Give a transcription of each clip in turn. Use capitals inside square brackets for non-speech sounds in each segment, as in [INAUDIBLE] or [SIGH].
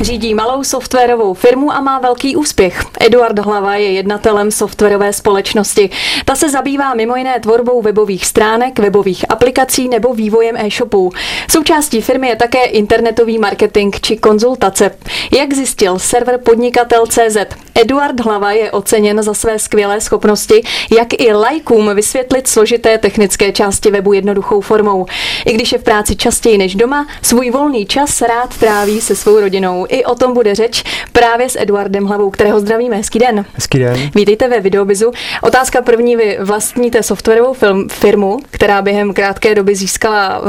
Řídí malou softwarovou firmu a má velký úspěch. Eduard Hlava je jednatelem softwarové společnosti. Ta se zabývá mimo jiné tvorbou webových stránek, webových aplikací nebo vývojem e-shopů. Součástí firmy je také internetový marketing či konzultace. Jak zjistil server podnikatel.cz, Eduard Hlava je oceněn za své skvělé schopnosti, jak i lajkům vysvětlit složité technické části webu jednoduchou formou. I když je v práci častěji než doma, svůj volný čas rád tráví se svou rodinou. I o tom bude řeč právě s Eduardem Hlavou, kterého zdravíme. Hezký den. Hezký den. Vítejte ve Videobizu. Otázka první. Vy vlastníte softwarovou film, firmu, která během krátké doby získala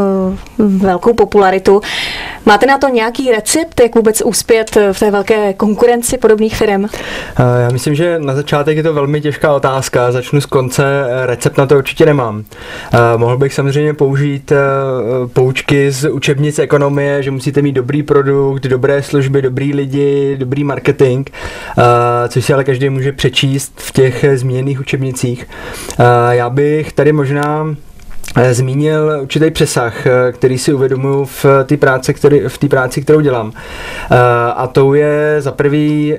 uh, velkou popularitu. Máte na to nějaký recept, jak vůbec uspět v té velké konkurenci podobných firm? Uh, já myslím, že na začátek je to velmi těžká otázka. Začnu z konce. Recept na to určitě nemám. Uh, mohl bych samozřejmě použít uh, poučky z učebnic ekonomie, že musíte mít dobrý produkt, dobré služby, dobrý lidi, dobrý marketing, uh, což si ale každý může přečíst v těch zmíněných učebnicích. Uh, já bych tady možná eh, zmínil určitý přesah, který si uvědomuji v té práci, který, v té práci, kterou dělám. A to je za prvý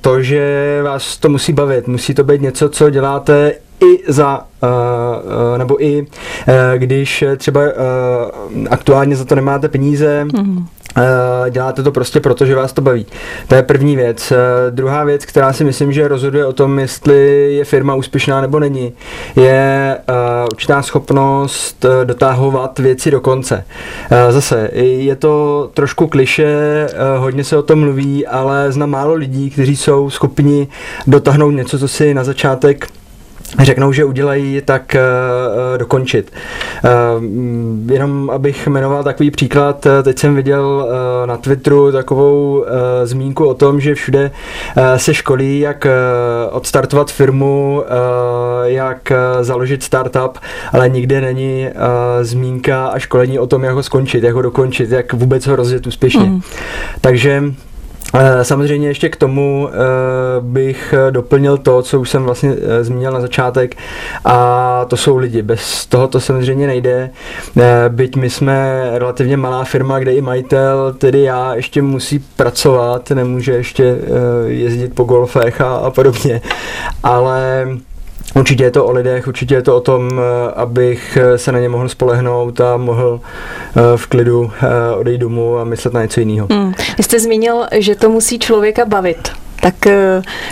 to, že vás to musí bavit. Musí to být něco, co děláte i za, nebo i když třeba aktuálně za to nemáte peníze, mm Eh, děláte to prostě proto, že vás to baví. To je první věc. Eh, druhá věc, která si myslím, že rozhoduje o tom, jestli je firma úspěšná nebo není, je eh, určitá schopnost dotahovat věci do konce. Zase, je to trošku kliše, hodně se o tom mluví, ale znám málo lidí, kteří jsou schopni dotáhnout něco, co si na začátek řeknou, že udělají, tak uh, dokončit. Uh, jenom abych jmenoval takový příklad, teď jsem viděl uh, na Twitteru takovou uh, zmínku o tom, že všude uh, se školí, jak uh, odstartovat firmu, uh, jak uh, založit startup, ale nikde není uh, zmínka a školení o tom, jak ho skončit, jak ho dokončit, jak vůbec ho rozjet úspěšně. Mm. Takže Eh, samozřejmě ještě k tomu eh, bych doplnil to, co už jsem vlastně eh, zmínil na začátek a to jsou lidi. Bez toho to samozřejmě nejde. Byť my jsme relativně malá firma, kde i majitel, tedy já, ještě musí pracovat, nemůže ještě jezdit po golfech a, a podobně. Ale Určitě je to o lidech, určitě je to o tom, eh, abych eh, se na ně mohl spolehnout a mohl eh, v klidu odejít domů a myslet na něco jiného. Hmm. Vy jste zmínil, že to musí člověka bavit. Tak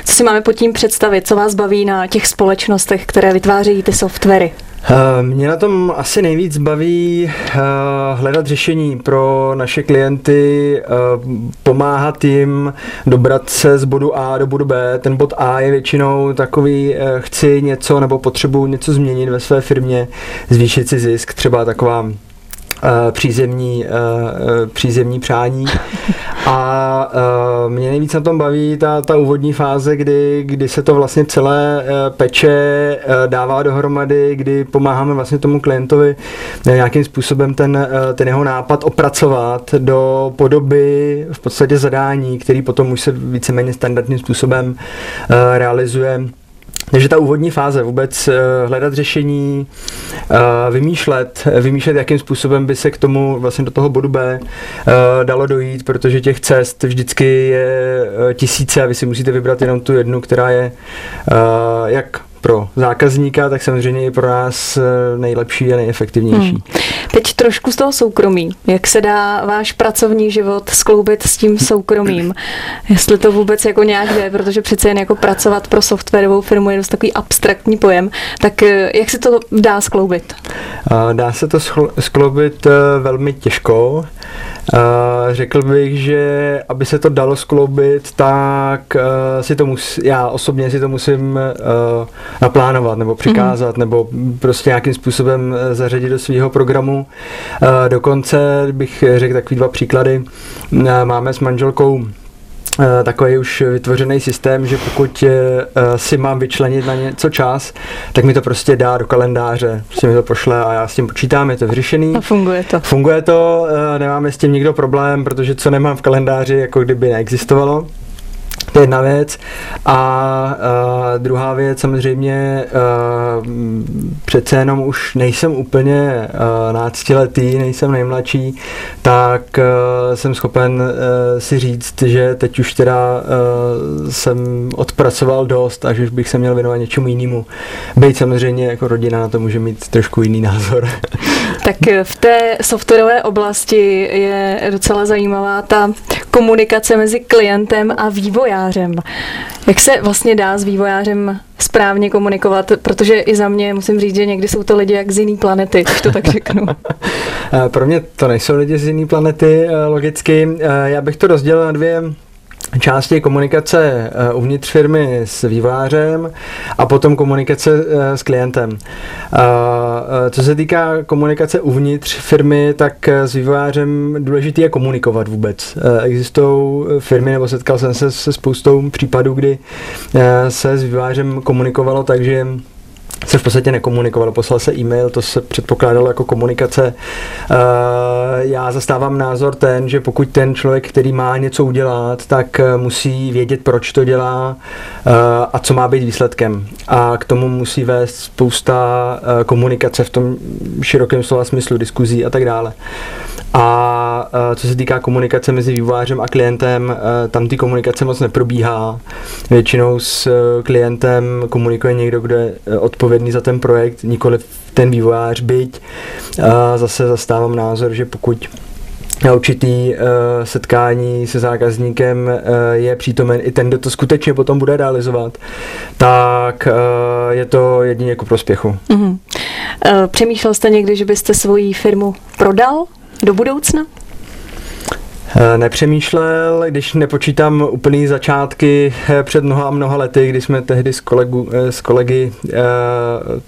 co si máme pod tím představit? Co vás baví na těch společnostech, které vytvářejí ty softwary? Eh, mě na tom asi nejvíc baví eh, hledat řešení pro naše klienty, eh, pomáhat jim dobrat se z bodu A do bodu B. Ten bod A je většinou takový, chci něco nebo potřebuji něco změnit ve své firmě, zvýšit si zisk, třeba taková přízemní, eh, eh, přízemní přání. A mě nejvíc na tom baví ta, ta úvodní fáze, kdy, kdy se to vlastně celé peče, dává dohromady, kdy pomáháme vlastně tomu klientovi nějakým způsobem ten, ten jeho nápad opracovat do podoby v podstatě zadání, který potom už se víceméně standardním způsobem realizuje takže ta úvodní fáze, vůbec eh, hledat řešení, eh, vymýšlet, vymýšlet, jakým způsobem by se k tomu vlastně do toho bodu B eh, dalo dojít, protože těch cest vždycky je tisíce a vy si musíte vybrat jenom tu jednu, která je jak pro zákazníka, tak samozřejmě i pro nás nejlepší a nejefektivnější. Hmm. Teď trošku z toho soukromí. Jak se dá váš pracovní život skloubit s tím soukromím? Jestli to vůbec jako nějak jde, protože přece jen jako pracovat pro softwarovou firmu je dost takový abstraktní pojem. Tak eh, jak se to dá skloubit? Dá se to skloubit eh, velmi těžko. Řekl bych, že aby se to dalo skloubit, tak uh, si to mus, já osobně si to musím uh, naplánovat nebo přikázat, mm. nebo prostě nějakým způsobem zařadit do svého programu. Uh, dokonce bych řekl takový dva příklady. Uh, máme s manželkou Eh, takový už vytvořený systém, že pokud eh, si mám vyčlenit na něco čas, tak mi to prostě dá do kalendáře, prostě mi to pošle a já s tím počítám, je to vyřešený. A funguje to. Funguje to, eh, nemáme s tím nikdo problém, protože co nemám v kalendáři, jako kdyby neexistovalo. To je jedna věc. A, a druhá věc, samozřejmě, a, přece jenom už nejsem úplně náctiletý, nejsem nejmladší, tak a, jsem schopen a, si říct, že teď už teda a, jsem odpracoval dost a že už bych se měl věnovat něčemu jinému. Být samozřejmě jako rodina na to může mít trošku jiný názor. [LAUGHS] Tak v té softwarové oblasti je docela zajímavá ta komunikace mezi klientem a vývojářem. Jak se vlastně dá s vývojářem správně komunikovat, protože i za mě musím říct, že někdy jsou to lidi jak z jiné planety, když to tak řeknu. [LAUGHS] Pro mě to nejsou lidi z jiné planety, eh, logicky. Eh, já bych to rozdělil na dvě části komunikace eh, uvnitř firmy s vývářem a potom komunikace eh, s klientem. Eh, co se týká komunikace uvnitř firmy, tak s vývářem důležité je komunikovat vůbec. Existují firmy, nebo setkal jsem se se spoustou případů, kdy se s vývářem komunikovalo tak, že se v podstatě nekomunikovalo, poslal se e-mail, to se předpokládalo jako komunikace. Eh, já zastávám názor ten, že pokud ten člověk, který má něco udělat, tak eh, musí vědět, proč to dělá eh, a co má být výsledkem. A k tomu musí vést spousta komunikace v tom širokém slova smyslu, diskuzí a tak dále. A co se týká komunikace mezi vývojářem a klientem, tam ty komunikace moc neprobíhá. Většinou s klientem komunikuje někdo, kdo je odpovědný za ten projekt, nikoli ten vývojář, byť zase zastávám názor, že pokud na určitý uh, setkání se zákazníkem uh, je přítomen i ten, kdo to skutečně potom bude realizovat, tak uh, je to jedině ku prospěchu. Mm-hmm. Uh, přemýšlel jste někdy, že byste svoji firmu prodal do budoucna? Eh, nepřemýšlel, když nepočítám úplný začátky eh, před mnoha a mnoha lety, kdy jsme tehdy s, kolegu, eh, s kolegy,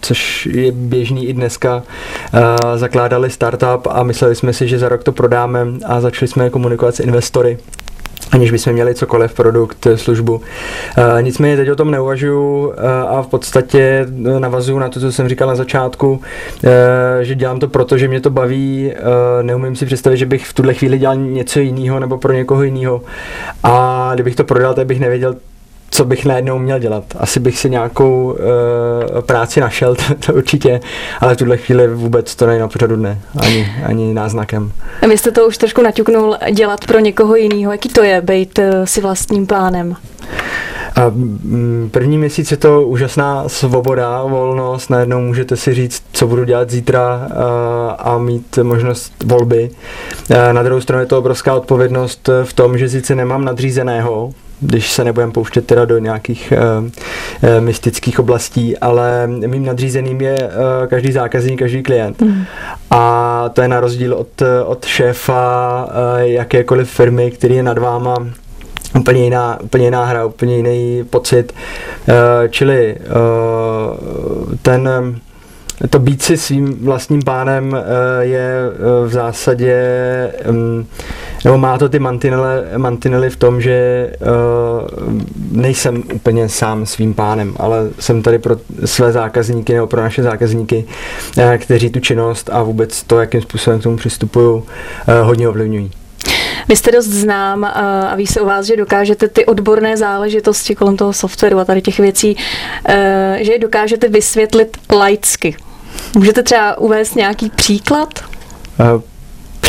což je běžný i dneska, zakládali startup a mysleli jsme si, že za rok to prodáme a začali jsme komunikovat s investory aniž bychom měli cokoliv, produkt, službu. E, nicméně teď o tom neuvažuju e, a v podstatě navazuju na to, co jsem říkal na začátku, že dělám to proto, že mě to baví, neumím si představit, že bych v tuhle chvíli dělal něco jiného nebo pro někoho jiného a kdybych to prodal, tak bych nevěděl, co bych najednou měl dělat. Asi bych si nějakou uh, práci našel, [LAUGHS] to, to určitě, ale v tuhle chvíli vůbec to není na pořadu dne, ani, ani náznakem. A vy jste to už trošku naťuknul dělat pro někoho jiného. Jaký to je, být uh, si vlastním pánem? A mm, první měsíc je to úžasná svoboda, volnost, najednou můžete si říct, co budu dělat zítra a mít možnost volby. Na druhou stranu je to obrovská odpovědnost v tom, že sice nemám nadřízeného, když se nebudem pouštět teda do nějakých uh, uh, mystických oblastí, ale mým nadřízeným je uh, každý zákazník, každý klient. Mm. A to je na rozdíl od, od šéfa uh, jakékoliv firmy, který je nad váma úplně jiná, úplně jiná hra, úplně jiný pocit. Uh, čili uh, ten to být si svým vlastním pánem je v zásadě, mm, nebo má to ty mantinely, mantinely v tom, že eh, nejsem úplně sám svým pánem, ale jsem tady pro své zákazníky nebo pro naše zákazníky, kteří tu činnost a vůbec to, jakým způsobem k tomu přistupují, hodně ovlivňují. Vy jste dost znám a ví se o vás, že dokážete ty odborné záležitosti kolem toho softwaru a tady těch věcí, že je dokážete vysvětlit laicky. Můžete třeba uvést nějaký příklad?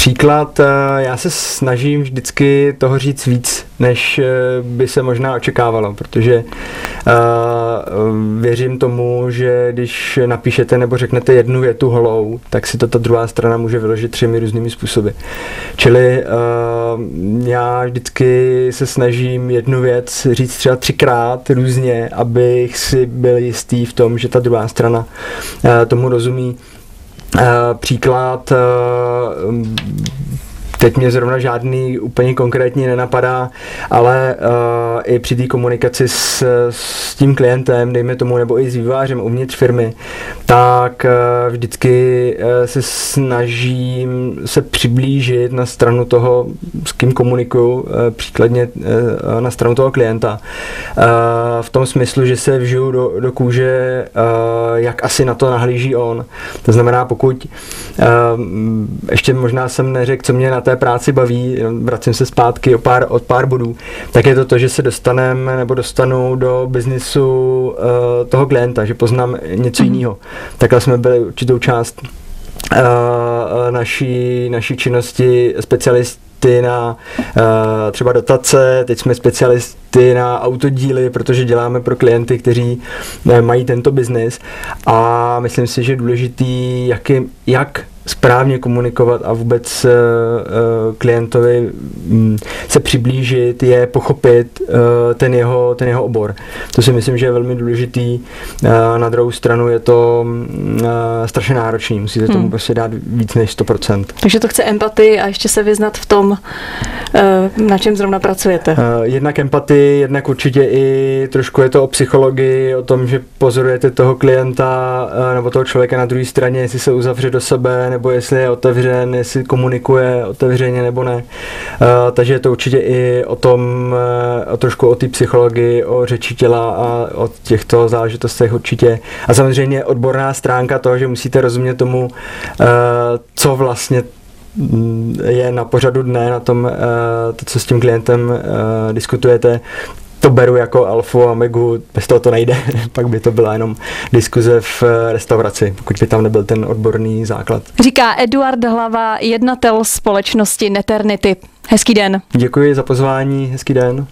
Příklad, uh, já se snažím vždycky toho říct víc, než uh, by se možná očekávalo, protože uh, věřím tomu, že když napíšete nebo řeknete jednu větu holou, tak si to ta druhá strana může vyložit třemi různými způsoby. Čili já vždycky se snažím jednu věc říct třeba třikrát různě, abych si byl jistý v tom, že ta druhá strana tomu rozumí. Uh, příklad uh, Teď mě zrovna žádný úplně konkrétní nenapadá, ale uh, i při té komunikaci s, s tím klientem, dejme tomu, nebo i s vývářem uvnitř firmy, tak uh, vždycky uh, se snažím se přiblížit na stranu toho, s kým komunikuju, uh, příkladně uh, na stranu toho klienta. Uh, v tom smyslu, že se vžiju do, do kůže, uh, jak asi na to nahlíží on. To znamená, pokud uh, ještě možná jsem neřekl, co mě na té té práci baví, vracím se zpátky o pár, od pár bodů, tak je to to, že se dostaneme nebo dostanu do biznisu uh, toho klienta, že poznám něco mm. jiného. Takhle jsme byli určitou část uh, naší, naší činnosti specialisty na uh, třeba dotace, teď jsme specialisty na autodíly, protože děláme pro klienty, kteří uh, mají tento biznis a myslím si, že je důležitý, jak, je, jak správně komunikovat a vůbec uh, klientovi um, se přiblížit, je pochopit uh, ten, jeho, ten jeho obor. To si myslím, že je velmi důležitý. Uh, na druhou stranu je to uh, strašně náročný, musíte tomu hmm. prostě dát víc než 100%. Takže to chce empatii a ještě se vyznat v tom, uh, na čem zrovna pracujete. Uh, jednak empatii, jednak určitě i trošku je to o psychologii, o tom, že pozorujete toho klienta uh, nebo toho člověka na druhé straně, jestli se uzavře do sebe, nebo jestli je otevřen, jestli komunikuje otevřeně nebo ne. Uh, takže je to určitě i o tom, uh, o trošku o té psychologii, o řeči těla a o těchto záležitostech určitě. A samozřejmě odborná stránka toho, že musíte rozumět tomu, uh, co vlastně mm, je na pořadu dne, na tom, to, co s tím klientem diskutujete, to beru jako alfu a megu, bez toho to nejde, [LAUGHS] pak by to byla jenom diskuze v eh, restauraci, pokud by tam nebyl ten odborný základ. Říká Eduard Hlava, jednatel společnosti Neternity. Hezký den. Děkuji za pozvání, hezký den.